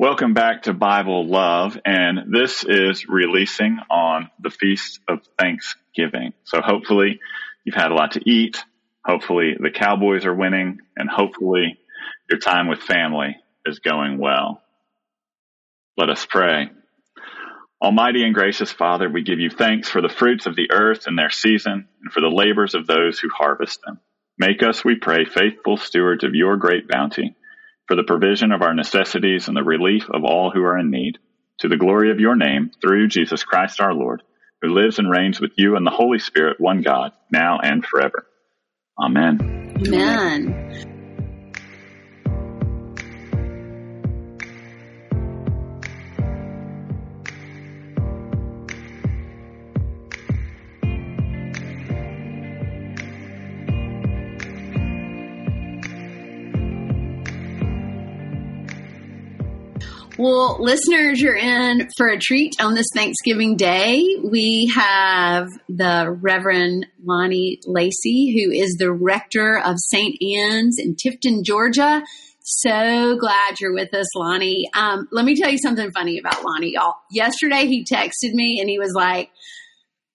Welcome back to Bible Love, and this is releasing on the Feast of Thanksgiving. So hopefully you've had a lot to eat. Hopefully the Cowboys are winning, and hopefully your time with family is going well. Let us pray. Almighty and gracious Father, we give you thanks for the fruits of the earth in their season and for the labors of those who harvest them. Make us, we pray, faithful stewards of your great bounty for the provision of our necessities and the relief of all who are in need, to the glory of your name, through Jesus Christ our Lord, who lives and reigns with you and the Holy Spirit, one God, now and forever. Amen. Amen. Well, listeners, you're in for a treat on this Thanksgiving Day. We have the Reverend Lonnie Lacy, who is the rector of St. Anne's in Tifton, Georgia. So glad you're with us, Lonnie. Um, let me tell you something funny about Lonnie, y'all. Yesterday he texted me and he was like,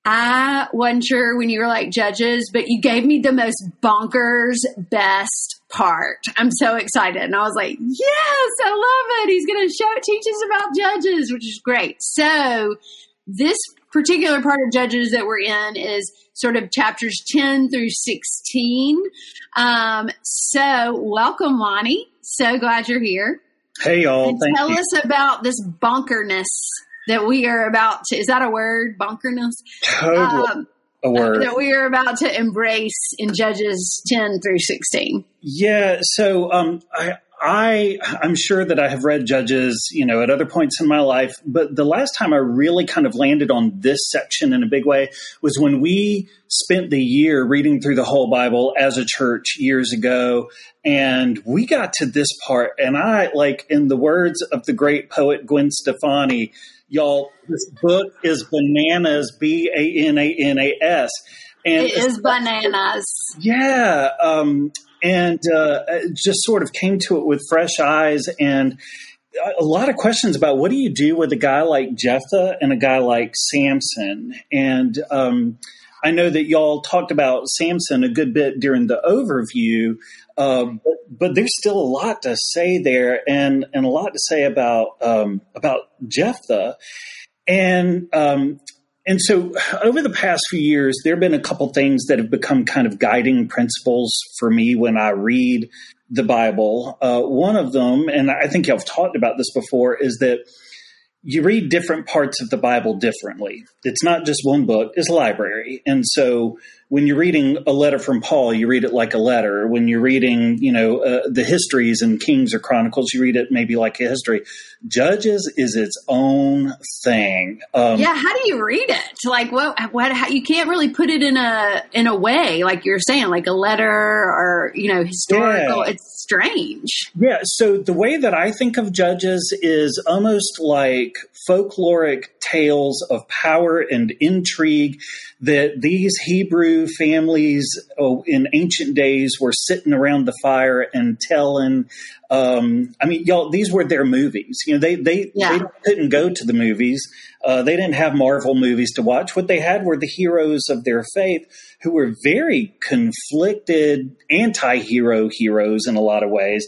I wasn't sure when you were like judges, but you gave me the most bonkers best part. I'm so excited. And I was like, yes, I love it. He's going to show, teach us about judges, which is great. So this particular part of judges that we're in is sort of chapters 10 through 16. Um, so welcome, Lonnie. So glad you're here. Hey, y'all. Tell you. us about this bonkerness that we are about to, is that a word? Bonkerness? Totally. Um, a word that we are about to embrace in Judges 10 through 16. Yeah. So, um, I, I, I'm sure that I have read Judges, you know, at other points in my life, but the last time I really kind of landed on this section in a big way was when we spent the year reading through the whole Bible as a church years ago. And we got to this part, and I, like, in the words of the great poet Gwen Stefani, y'all, this book is bananas, B A N A N A S. And it is bananas. Yeah. Um, and uh, just sort of came to it with fresh eyes and a lot of questions about what do you do with a guy like Jephthah and a guy like Samson. And um, I know that y'all talked about Samson a good bit during the overview, uh, but, but, there's still a lot to say there, and and a lot to say about um, about Jephthah, and um, and so over the past few years, there have been a couple things that have become kind of guiding principles for me when I read the Bible. Uh, one of them, and I think I've talked about this before, is that you read different parts of the Bible differently. It's not just one book, it's a library. And so when you're reading a letter from Paul, you read it like a letter. When you're reading, you know, uh, the histories and Kings or Chronicles, you read it maybe like a history. Judges is its own thing. Um, yeah, how do you read it? Like, what? What? How, you can't really put it in a in a way like you're saying, like a letter or you know, historical. Yeah. It's strange. Yeah. So the way that I think of Judges is almost like folkloric tales of power and intrigue that these Hebrew families oh, in ancient days were sitting around the fire and telling. Um, I mean, y'all, these were their movies. You know, they they, yeah. they couldn't go to the movies. Uh, they didn't have Marvel movies to watch. What they had were the heroes of their faith who were very conflicted anti-hero heroes in a lot of ways.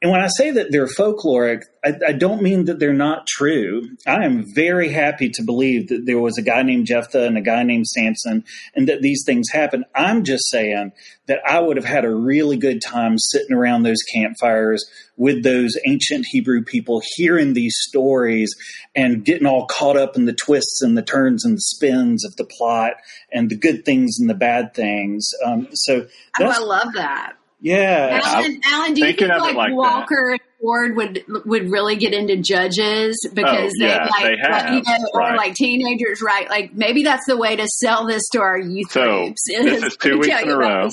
And when I say that they're folkloric, I, I, don't mean that they're not true. I am very happy to believe that there was a guy named Jephthah and a guy named Samson and that these things happened. I'm just saying that I would have had a really good time sitting around those campfires with those ancient Hebrew people, hearing these stories and getting all caught up in the twists and the turns and the spins of the plot and the good things and the bad things. Um, so oh, I love that. Yeah, Alan. Alan, do you think like, like Walker that. and Ford would would really get into judges because oh, yeah, they, like, they have, you know, right. or like teenagers, right? Like maybe that's the way to sell this to our youth so, groups. This is two weeks in a row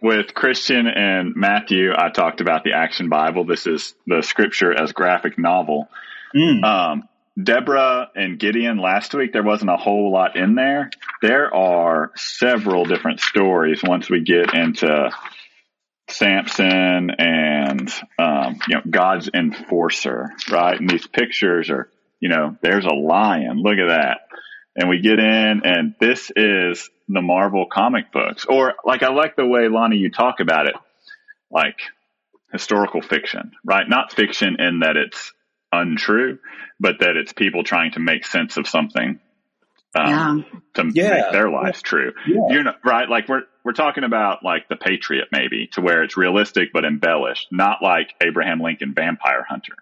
with Christian and Matthew. I talked about the Action Bible. This is the Scripture as graphic novel. Mm. Um, Deborah and Gideon last week, there wasn't a whole lot in there. There are several different stories once we get into Samson and um, you know God's enforcer, right? And these pictures are, you know, there's a lion. Look at that. And we get in, and this is the Marvel comic books. Or like I like the way Lonnie you talk about it, like historical fiction, right? Not fiction in that it's untrue, but that it's people trying to make sense of something um, yeah. to yeah. make their lives true. Yeah. You're not, right. Like we're, we're talking about like the Patriot maybe to where it's realistic, but embellished, not like Abraham Lincoln Vampire Hunter,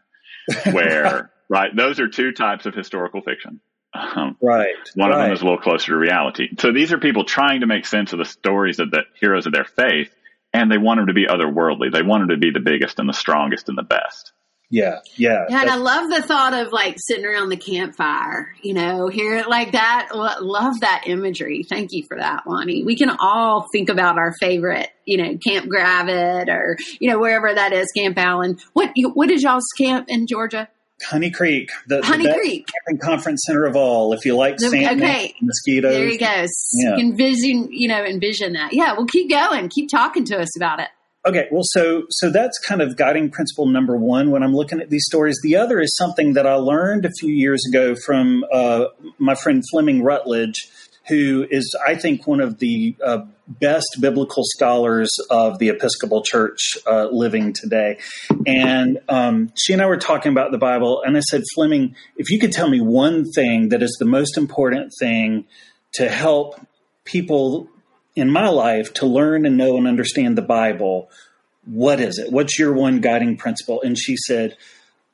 where, right. Those are two types of historical fiction. Um, right. One right. of them is a little closer to reality. So these are people trying to make sense of the stories of the heroes of their faith, and they want them to be otherworldly. They want them to be the biggest and the strongest and the best. Yeah, yeah. Yeah, and I love the thought of like sitting around the campfire, you know, hear it like that. Love that imagery. Thank you for that, Lonnie. We can all think about our favorite, you know, Camp Gravatt or, you know, wherever that is, Camp Allen. What, what is y'all's camp in Georgia? Honey Creek, the, Honey the Creek camping conference center of all. If you like sand, okay. mosquitoes, there you go. Yeah. Envision, you know, envision that. Yeah, well, keep going. Keep talking to us about it. Okay, well, so so that's kind of guiding principle number one when I'm looking at these stories. The other is something that I learned a few years ago from uh, my friend Fleming Rutledge, who is, I think, one of the uh, best biblical scholars of the Episcopal Church uh, living today. And um, she and I were talking about the Bible, and I said, Fleming, if you could tell me one thing that is the most important thing to help people in my life to learn and know and understand the Bible, what is it? What's your one guiding principle? And she said,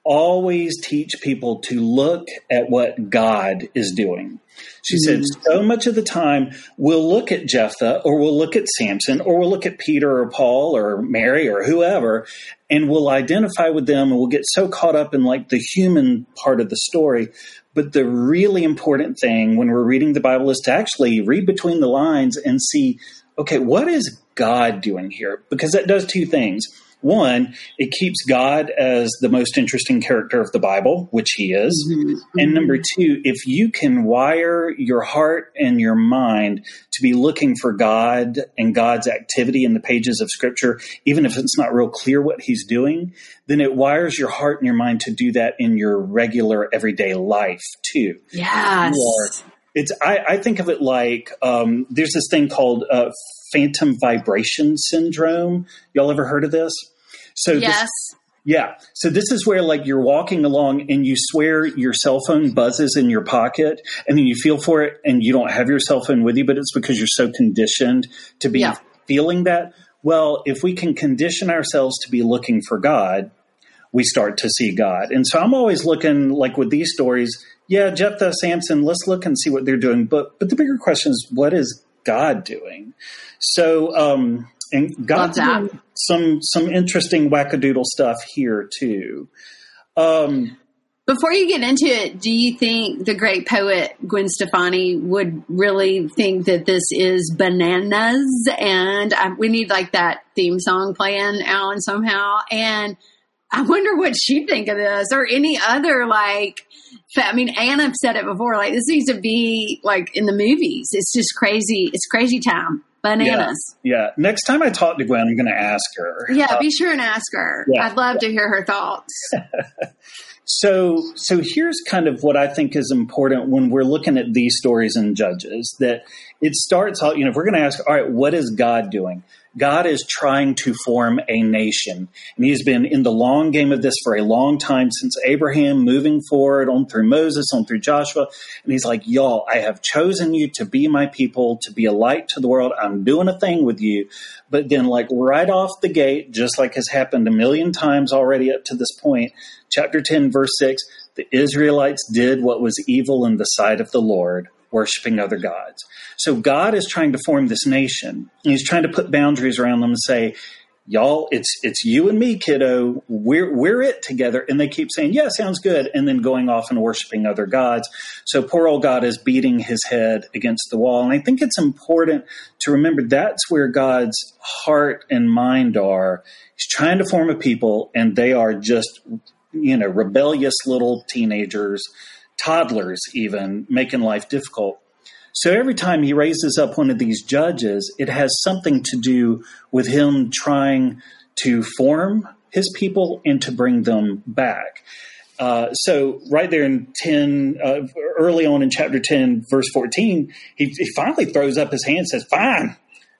always teach people to look at what God is doing. She mm-hmm. said, so much of the time we'll look at Jephthah or we'll look at Samson or we'll look at Peter or Paul or Mary or whoever, and we'll identify with them and we'll get so caught up in like the human part of the story. But the really important thing when we're reading the Bible is to actually read between the lines and see, okay, what is God doing here? Because that does two things. One, it keeps God as the most interesting character of the Bible, which he is. Mm-hmm. And number two, if you can wire your heart and your mind to be looking for God and God's activity in the pages of Scripture, even if it's not real clear what he's doing, then it wires your heart and your mind to do that in your regular everyday life too. Yes. It's I, I, think of it like um, there's this thing called uh, phantom vibration syndrome. Y'all ever heard of this? So yes. This, yeah. So this is where like you're walking along and you swear your cell phone buzzes in your pocket and then you feel for it and you don't have your cell phone with you, but it's because you're so conditioned to be yeah. feeling that. Well, if we can condition ourselves to be looking for God, we start to see God. And so I'm always looking like with these stories, yeah, Jephthah, Samson, let's look and see what they're doing. But but the bigger question is what is God doing? So um and got some some interesting wackadoodle stuff here too. Um, Before you get into it, do you think the great poet Gwen Stefani would really think that this is bananas? And um, we need like that theme song playing, Alan, somehow. And I wonder what she'd think of this or any other like. I mean, Anna said it before. Like this needs to be like in the movies. It's just crazy. It's crazy time bananas. Yeah. yeah. Next time I talk to Gwen, I'm going to ask her. Yeah, uh, be sure and ask her. Yeah, I'd love yeah. to hear her thoughts. so, so here's kind of what I think is important when we're looking at these stories and Judges. That it starts out. You know, if we're going to ask, all right, what is God doing? God is trying to form a nation. And he's been in the long game of this for a long time since Abraham, moving forward on through Moses, on through Joshua. And he's like, y'all, I have chosen you to be my people, to be a light to the world. I'm doing a thing with you. But then, like right off the gate, just like has happened a million times already up to this point, chapter 10, verse 6, the Israelites did what was evil in the sight of the Lord worshiping other gods. So God is trying to form this nation. And He's trying to put boundaries around them and say, y'all, it's it's you and me, kiddo. We're we're it together. And they keep saying, yeah, sounds good, and then going off and worshiping other gods. So poor old God is beating his head against the wall. And I think it's important to remember that's where God's heart and mind are. He's trying to form a people, and they are just you know rebellious little teenagers toddlers even making life difficult. So every time he raises up one of these judges, it has something to do with him trying to form his people and to bring them back. Uh, so right there in 10, uh, early on in chapter 10, verse 14, he, he finally throws up his hand and says, fine,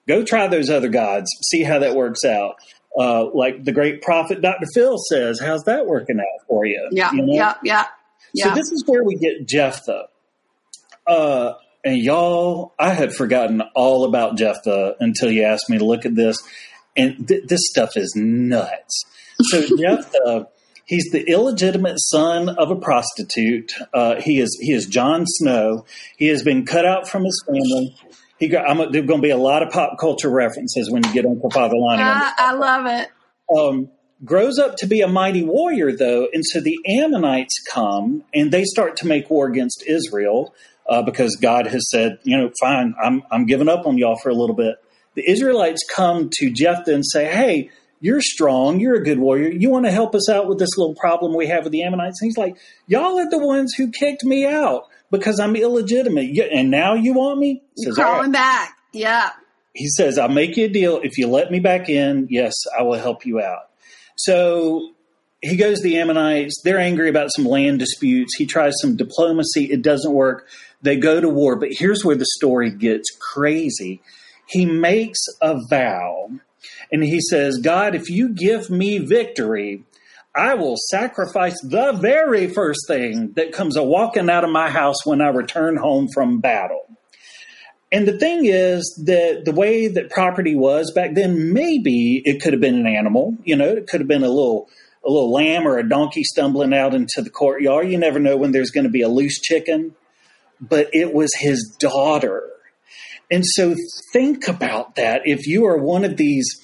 go try those other gods, see how that works out. Uh, like the great prophet Dr. Phil says, how's that working out for you? Yeah, you know? yeah, yeah, yeah. So this is where we get Jephthah. Uh, and y'all, I had forgotten all about Jephthah until you asked me to look at this. And th- this stuff is nuts. So Jephthah He's the illegitimate son of a prostitute. Uh, he is he is Jon Snow. He has been cut out from his family. He got. I'm, there's going to be a lot of pop culture references when you get Uncle Father Lonnie. I, I love it. Um, grows up to be a mighty warrior, though, and so the Ammonites come and they start to make war against Israel uh, because God has said, you know, fine, I'm I'm giving up on y'all for a little bit. The Israelites come to Jephthah and say, hey you're strong. You're a good warrior. You want to help us out with this little problem we have with the Ammonites? And he's like, Y'all are the ones who kicked me out because I'm illegitimate. And now you want me? Says, crawling right. back. Yeah. He says, I'll make you a deal. If you let me back in, yes, I will help you out. So he goes to the Ammonites. They're angry about some land disputes. He tries some diplomacy. It doesn't work. They go to war. But here's where the story gets crazy. He makes a vow and he says, God, if you give me victory, I will sacrifice the very first thing that comes a walking out of my house when I return home from battle. And the thing is that the way that property was back then, maybe it could have been an animal. You know, it could have been a little a little lamb or a donkey stumbling out into the courtyard. You never know when there's going to be a loose chicken. But it was his daughter. And so think about that. If you are one of these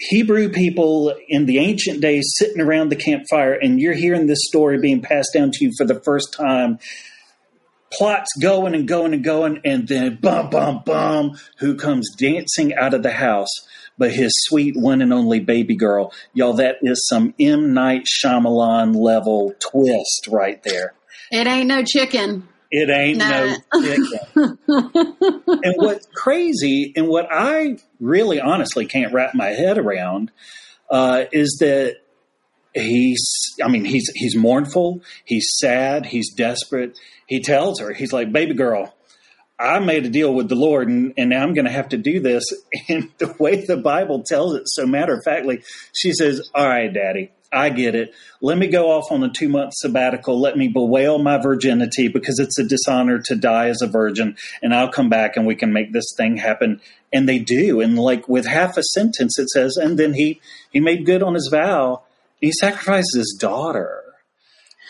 Hebrew people in the ancient days sitting around the campfire, and you're hearing this story being passed down to you for the first time. Plots going and going and going, and then bum, bum, bum, who comes dancing out of the house? But his sweet one and only baby girl. Y'all, that is some M. Night Shyamalan level twist right there. It ain't no chicken. It ain't nah. no chicken. and what's crazy, and what I really honestly can't wrap my head around, uh, is that he's I mean, he's he's mournful, he's sad, he's desperate. He tells her, he's like, Baby girl, I made a deal with the Lord and, and now I'm gonna have to do this. And the way the Bible tells it so matter of factly, she says, All right, Daddy, I get it. Let me go off on a two month sabbatical. Let me bewail my virginity because it's a dishonor to die as a virgin. And I'll come back and we can make this thing happen. And they do. And like with half a sentence, it says, and then he, he made good on his vow. He sacrificed his daughter.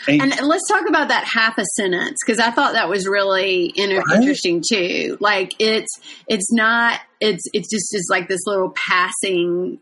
And, and, let's talk about that half a sentence because I thought that was really inter- right? interesting too. Like it's it's not it's it's just is like this little passing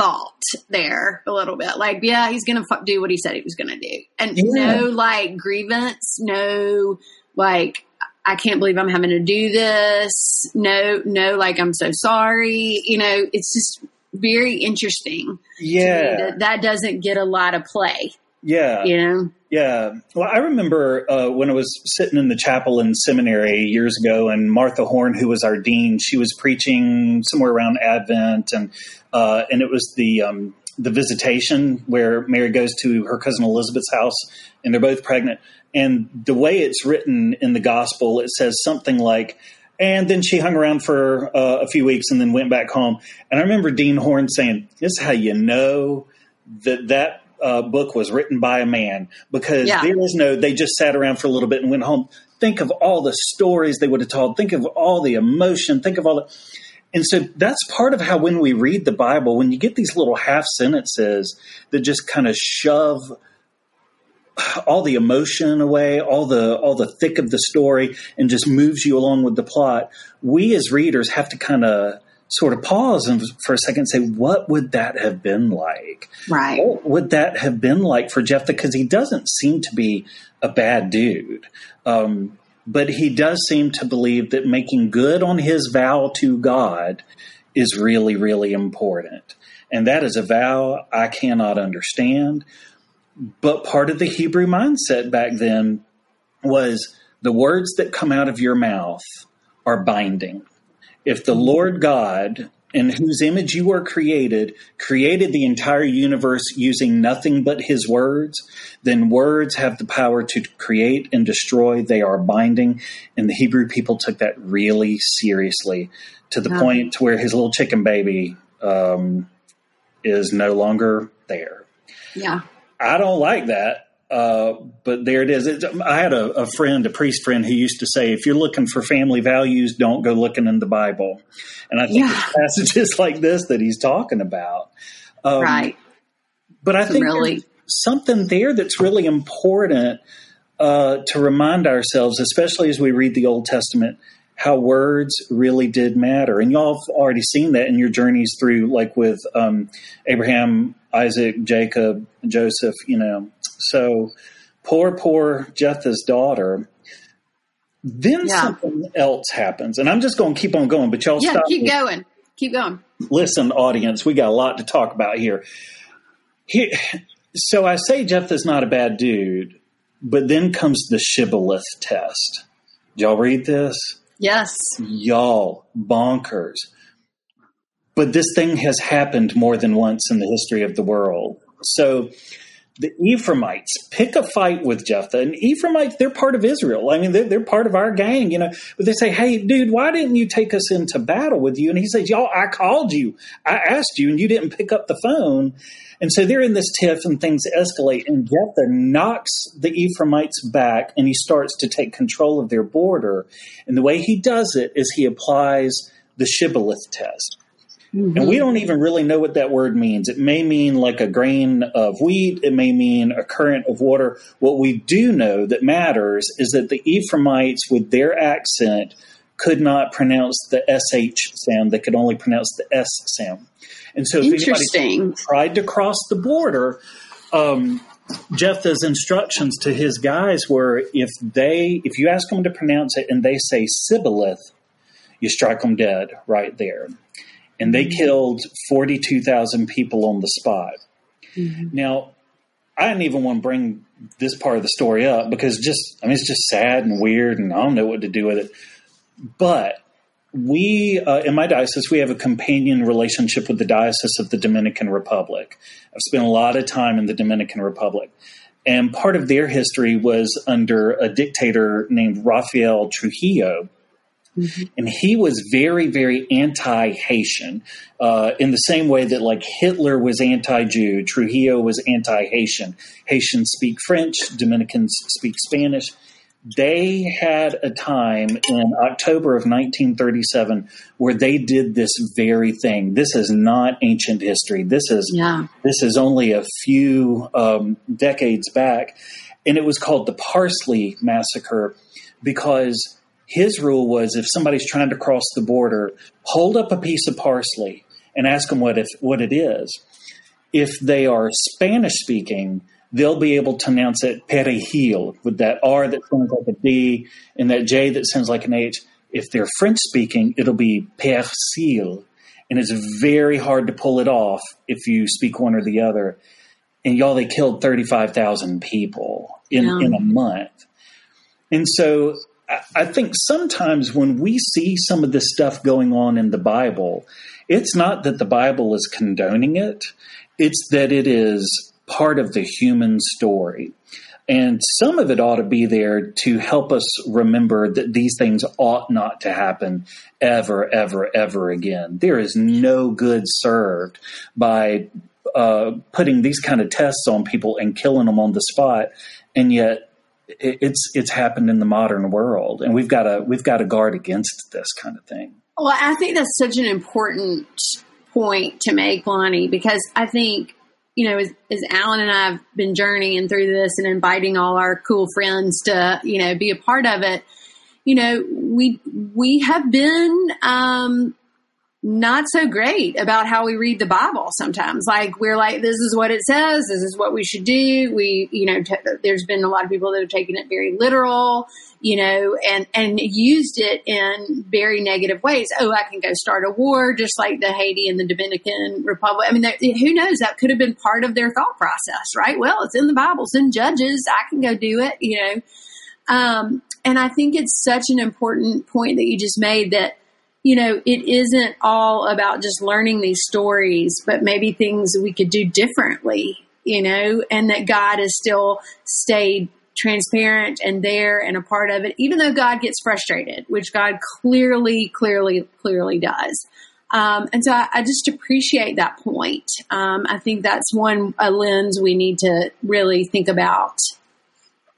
thought there a little bit. Like, yeah, he's going to do what he said he was going to do. And yeah. no, like, grievance, no, like, I can't believe I'm having to do this. No, no, like, I'm so sorry. You know, it's just very interesting. Yeah. That, that doesn't get a lot of play. Yeah. You know? Yeah. Well, I remember uh, when I was sitting in the chapel in seminary years ago, and Martha Horne, who was our dean, she was preaching somewhere around Advent, and uh, and it was the um, the visitation where Mary goes to her cousin Elizabeth's house, and they're both pregnant. And the way it's written in the gospel, it says something like, and then she hung around for uh, a few weeks and then went back home. And I remember Dean Horne saying, "This is how you know that that uh, book was written by a man because yeah. there is no, they just sat around for a little bit and went home. Think of all the stories they would have told. Think of all the emotion. Think of all the. And so that's part of how when we read the Bible, when you get these little half sentences that just kind of shove all the emotion away, all the all the thick of the story, and just moves you along with the plot, we as readers have to kind of sort of pause and for a second say, what would that have been like? Right. What would that have been like for Jephthah? Because he doesn't seem to be a bad dude. Um, but he does seem to believe that making good on his vow to God is really, really important. And that is a vow I cannot understand. But part of the Hebrew mindset back then was the words that come out of your mouth are binding. If the Lord God, in whose image you were created, created the entire universe using nothing but his words, then words have the power to create and destroy. They are binding. And the Hebrew people took that really seriously to the point where his little chicken baby um, is no longer there. Yeah. I don't like that. Uh, but there it is. It's, I had a, a, friend, a priest friend, who used to say, "If you're looking for family values, don't go looking in the Bible." And I think yeah. passages like this that he's talking about, um, right? But I think really something there that's really important uh, to remind ourselves, especially as we read the Old Testament, how words really did matter. And y'all have already seen that in your journeys through, like with um, Abraham, Isaac, Jacob, Joseph, you know. So poor, poor Jephthah's daughter. Then yeah. something else happens. And I'm just going to keep on going, but y'all yeah, stop. keep me. going. Keep going. Listen, audience, we got a lot to talk about here. here so I say Jephthah's not a bad dude, but then comes the shibboleth test. Did y'all read this? Yes. Y'all, bonkers. But this thing has happened more than once in the history of the world. So the Ephraimites pick a fight with Jephthah, and Ephraimites, they're part of Israel. I mean, they're, they're, part of our gang, you know. But they say, hey, dude, why didn't you take us into battle with you? And he says, y'all, I called you. I asked you, and you didn't pick up the phone. And so they're in this tiff and things escalate, and Jephthah knocks the Ephraimites back and he starts to take control of their border. And the way he does it is he applies the shibboleth test. Mm-hmm. And we don't even really know what that word means. It may mean like a grain of wheat, it may mean a current of water. What we do know that matters is that the Ephraimites, with their accent, could not pronounce the SH sound, they could only pronounce the S sound. And so, if anybody tried to cross the border, um, Jephthah's instructions to his guys were: if they, if you ask them to pronounce it and they say Sibboleth, you strike them dead right there. And they killed forty-two thousand people on the spot. Mm-hmm. Now, I didn't even want to bring this part of the story up because just, I mean, it's just sad and weird, and I don't know what to do with it. But we uh, in my diocese we have a companion relationship with the diocese of the dominican republic i've spent a lot of time in the dominican republic and part of their history was under a dictator named rafael trujillo mm-hmm. and he was very very anti-haitian uh, in the same way that like hitler was anti-jew trujillo was anti-haitian haitians speak french dominicans speak spanish they had a time in October of 1937 where they did this very thing. This is not ancient history. This is yeah. this is only a few um, decades back, and it was called the Parsley Massacre because his rule was if somebody's trying to cross the border, hold up a piece of parsley and ask them what if what it is. If they are Spanish speaking, they'll be able to announce it perejil with that R that sounds like a D and that J that sounds like an H. If they're French speaking, it'll be persil. And it's very hard to pull it off if you speak one or the other. And y'all, they killed 35,000 people in, yeah. in a month. And so I think sometimes when we see some of this stuff going on in the Bible, it's not that the Bible is condoning it, it's that it is part of the human story. And some of it ought to be there to help us remember that these things ought not to happen ever, ever, ever again. There is no good served by uh, putting these kind of tests on people and killing them on the spot, and yet it's it's happened in the modern world, and we've got to we've got to guard against this kind of thing. Well, I think that's such an important point to make, Lonnie, because I think you know, as, as Alan and I have been journeying through this and inviting all our cool friends to, you know, be a part of it, you know, we we have been um, not so great about how we read the Bible sometimes. Like we're like, this is what it says. This is what we should do. We, you know, t- there's been a lot of people that have taken it very literal, you know, and, and used it in very negative ways. Oh, I can go start a war just like the Haiti and the Dominican Republic. I mean, who knows? That could have been part of their thought process, right? Well, it's in the Bible, it's in Judges. I can go do it, you know. Um, and I think it's such an important point that you just made that, you know, it isn't all about just learning these stories, but maybe things we could do differently, you know, and that God has still stayed transparent and there and a part of it, even though God gets frustrated, which God clearly, clearly, clearly does. Um, and so I, I, just appreciate that point. Um, I think that's one a lens we need to really think about.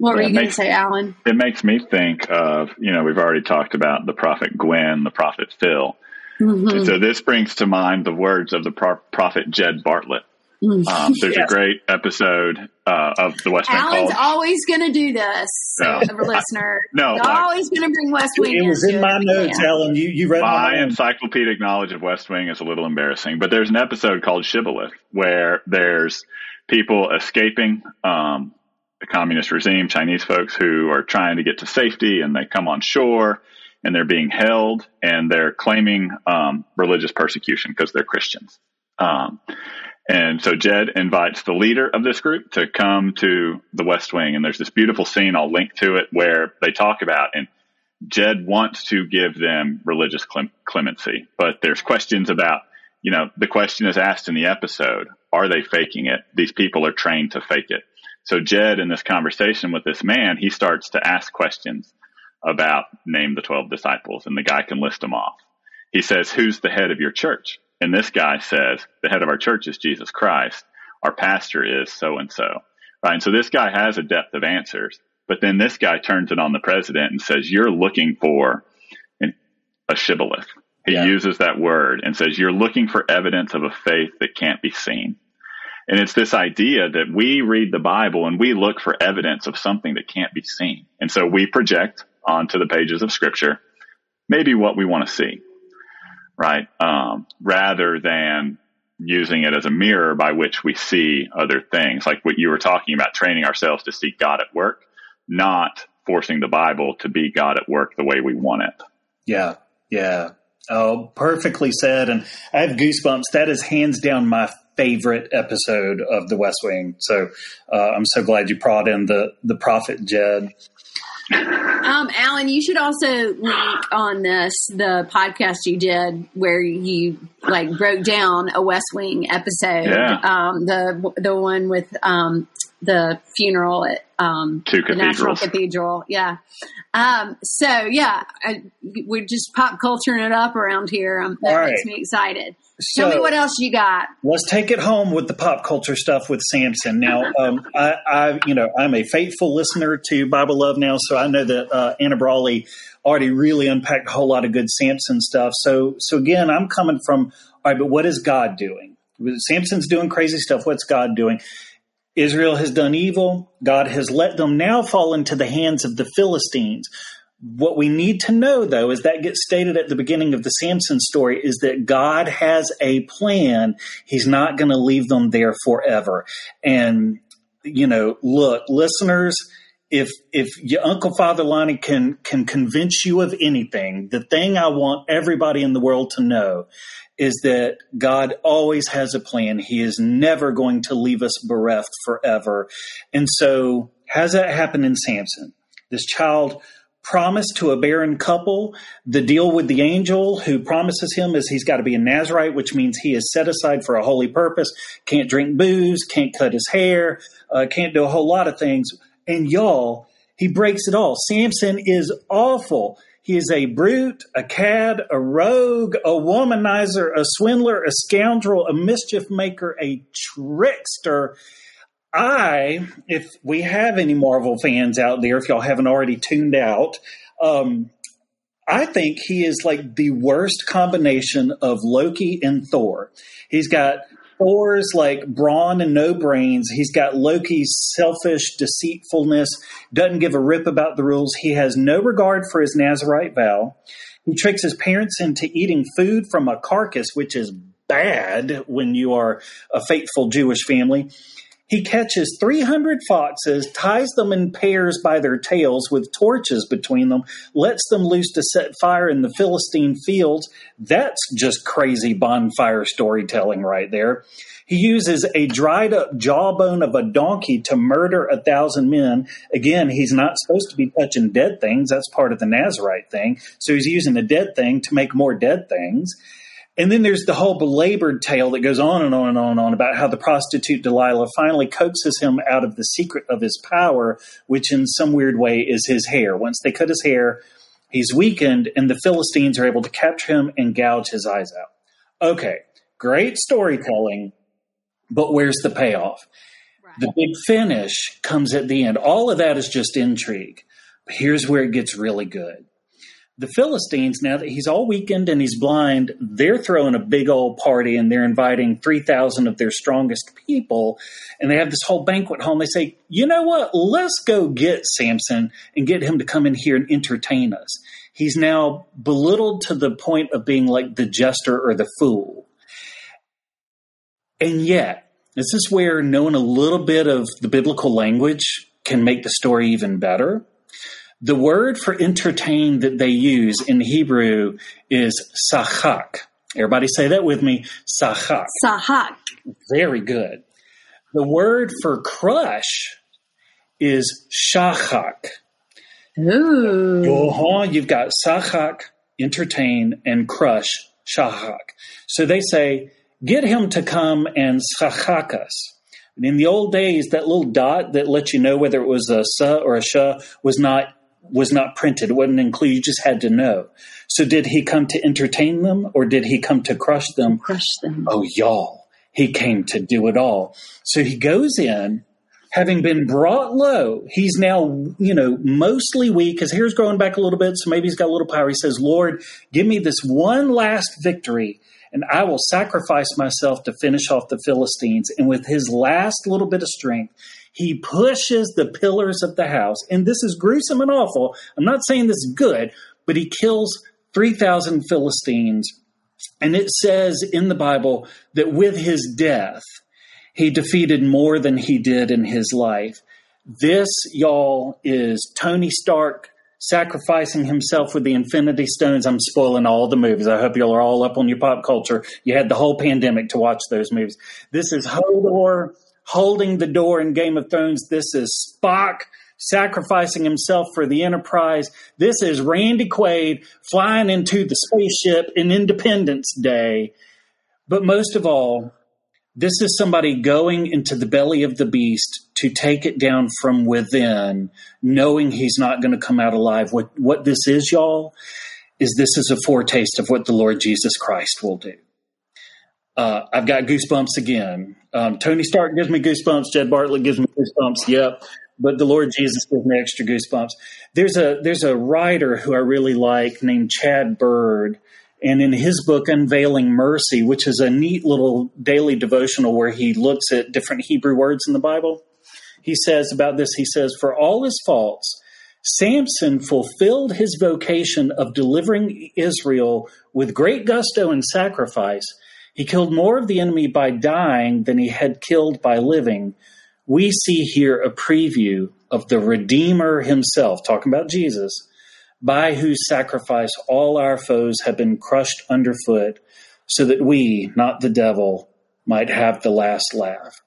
What were you going to say, Alan? It makes me think of, you know, we've already talked about the prophet Gwen, the prophet Phil. Mm-hmm. So this brings to mind the words of the pro- prophet Jed Bartlet. Mm. Um, there's yes. a great episode uh, of the West Wing. Alan's always going to do this, so, no. listener. no, He's always going to bring West Wing. It was in my notes, yeah. Alan. You you read my, my encyclopedic knowledge of West Wing is a little embarrassing, but there's an episode called Shibboleth where there's people escaping um, the communist regime, Chinese folks who are trying to get to safety, and they come on shore and they're being held and they're claiming um, religious persecution because they're Christians. Um, and so Jed invites the leader of this group to come to the West Wing. And there's this beautiful scene, I'll link to it, where they talk about, and Jed wants to give them religious clemency, but there's questions about, you know, the question is asked in the episode, are they faking it? These people are trained to fake it. So Jed, in this conversation with this man, he starts to ask questions about name the 12 disciples and the guy can list them off. He says, who's the head of your church? And this guy says, the head of our church is Jesus Christ. Our pastor is so and so. Right. And so this guy has a depth of answers, but then this guy turns it on the president and says, you're looking for an, a shibboleth. He yeah. uses that word and says, you're looking for evidence of a faith that can't be seen. And it's this idea that we read the Bible and we look for evidence of something that can't be seen. And so we project onto the pages of scripture maybe what we want to see right? Um, rather than using it as a mirror by which we see other things, like what you were talking about, training ourselves to see God at work, not forcing the Bible to be God at work the way we want it. Yeah, yeah. Oh, perfectly said. And I have goosebumps. That is hands down my favorite episode of The West Wing. So uh, I'm so glad you brought in the the prophet Jed. Um, Alan, you should also link on this the podcast you did where you like broke down a West Wing episode. Yeah. Um, the the one with um, the funeral at um, Two the National Cathedral. Yeah. Um, so yeah, I, we're just pop culturing it up around here. Um, that All makes me excited. So, Tell me what else you got. Let's take it home with the pop culture stuff with Samson. Now, um, I, I, you know, I'm a faithful listener to Bible Love now, so I know that uh, Anna Brawley already really unpacked a whole lot of good Samson stuff. So, so again, I'm coming from all right, but what is God doing? Samson's doing crazy stuff. What's God doing? Israel has done evil. God has let them now fall into the hands of the Philistines. What we need to know, though, is that gets stated at the beginning of the Samson story, is that God has a plan. He's not going to leave them there forever. And, you know, look, listeners, if if your Uncle Father Lonnie can can convince you of anything, the thing I want everybody in the world to know is that God always has a plan. He is never going to leave us bereft forever. And so, has that happened in Samson? This child promised to a barren couple. The deal with the angel who promises him is he's got to be a Nazarite, which means he is set aside for a holy purpose, can't drink booze, can't cut his hair, uh, can't do a whole lot of things. And y'all, he breaks it all. Samson is awful. He is a brute, a cad, a rogue, a womanizer, a swindler, a scoundrel, a mischief maker, a trickster. I, if we have any Marvel fans out there, if y'all haven't already tuned out, um, I think he is like the worst combination of Loki and Thor. He's got Thor's like brawn and no brains. He's got Loki's selfish deceitfulness, doesn't give a rip about the rules. He has no regard for his Nazarite vow. He tricks his parents into eating food from a carcass, which is bad when you are a faithful Jewish family. He catches 300 foxes, ties them in pairs by their tails with torches between them, lets them loose to set fire in the Philistine fields. That's just crazy bonfire storytelling right there. He uses a dried up jawbone of a donkey to murder a thousand men. Again, he's not supposed to be touching dead things. That's part of the Nazarite thing. So he's using a dead thing to make more dead things. And then there's the whole belabored tale that goes on and on and on and on about how the prostitute Delilah finally coaxes him out of the secret of his power, which in some weird way is his hair. Once they cut his hair, he's weakened, and the Philistines are able to capture him and gouge his eyes out. Okay, great storytelling, but where's the payoff? Right. The big finish comes at the end. All of that is just intrigue. But here's where it gets really good the Philistines, now that he's all weakened and he's blind, they're throwing a big old party and they're inviting 3,000 of their strongest people. And they have this whole banquet hall. And they say, you know what? Let's go get Samson and get him to come in here and entertain us. He's now belittled to the point of being like the jester or the fool. And yet, this is where knowing a little bit of the biblical language can make the story even better the word for entertain that they use in Hebrew is sahak. Everybody say that with me. Sahak. Sahak. Very good. The word for crush is shachak. Ooh. You've got sahak, entertain, and crush, shahak. So they say, get him to come and sahak us. And in the old days, that little dot that let you know whether it was a sa or a sha was not was not printed. It wasn't included. You just had to know. So did he come to entertain them or did he come to crush them? Crush them. Oh, y'all. He came to do it all. So he goes in, having been brought low. He's now, you know, mostly weak. His hair's growing back a little bit, so maybe he's got a little power. He says, Lord, give me this one last victory and I will sacrifice myself to finish off the Philistines. And with his last little bit of strength, he pushes the pillars of the house. And this is gruesome and awful. I'm not saying this is good, but he kills 3,000 Philistines. And it says in the Bible that with his death, he defeated more than he did in his life. This, y'all, is Tony Stark sacrificing himself with the Infinity Stones. I'm spoiling all the movies. I hope y'all are all up on your pop culture. You had the whole pandemic to watch those movies. This is Hodor holding the door in Game of Thrones. This is Spock sacrificing himself for the Enterprise. This is Randy Quaid flying into the spaceship in Independence Day. But most of all, this is somebody going into the belly of the beast to take it down from within, knowing he's not going to come out alive. What, what this is, y'all, is this is a foretaste of what the Lord Jesus Christ will do. Uh, I've got goosebumps again. Um, Tony Stark gives me goosebumps. Jed Bartlet gives me goosebumps. Yep. But the Lord Jesus gives me extra goosebumps. There's a there's a writer who I really like named Chad Bird, and in his book Unveiling Mercy, which is a neat little daily devotional where he looks at different Hebrew words in the Bible, he says about this. He says, "For all his faults, Samson fulfilled his vocation of delivering Israel with great gusto and sacrifice." He killed more of the enemy by dying than he had killed by living. We see here a preview of the Redeemer himself, talking about Jesus, by whose sacrifice all our foes have been crushed underfoot, so that we, not the devil, might have the last laugh.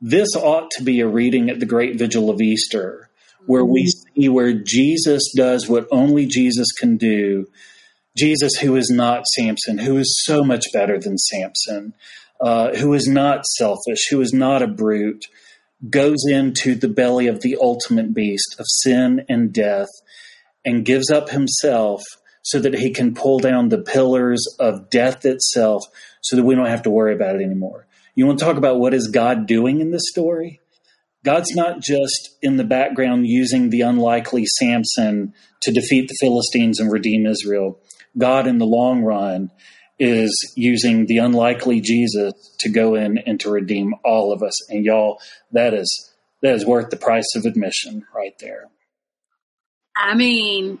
This ought to be a reading at the great vigil of Easter, where we mm-hmm. see where Jesus does what only Jesus can do Jesus, who is not Samson, who is so much better than Samson, uh, who is not selfish, who is not a brute, goes into the belly of the ultimate beast of sin and death and gives up himself so that he can pull down the pillars of death itself so that we don't have to worry about it anymore. You want to talk about what is God doing in this story? God's not just in the background using the unlikely Samson to defeat the Philistines and redeem Israel. God in the long run is using the unlikely Jesus to go in and to redeem all of us. And y'all, that is that is worth the price of admission right there. I mean,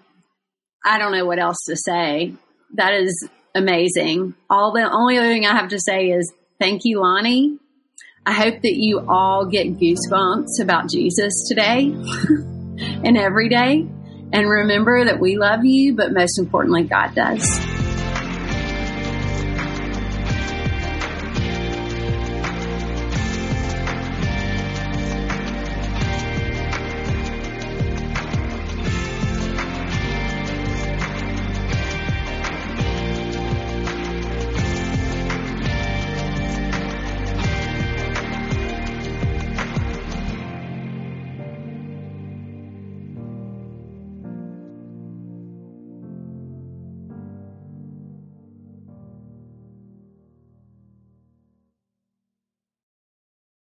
I don't know what else to say. That is amazing. All the only other thing I have to say is thank you, Lonnie. I hope that you all get goosebumps about Jesus today and every day. And remember that we love you, but most importantly, God does.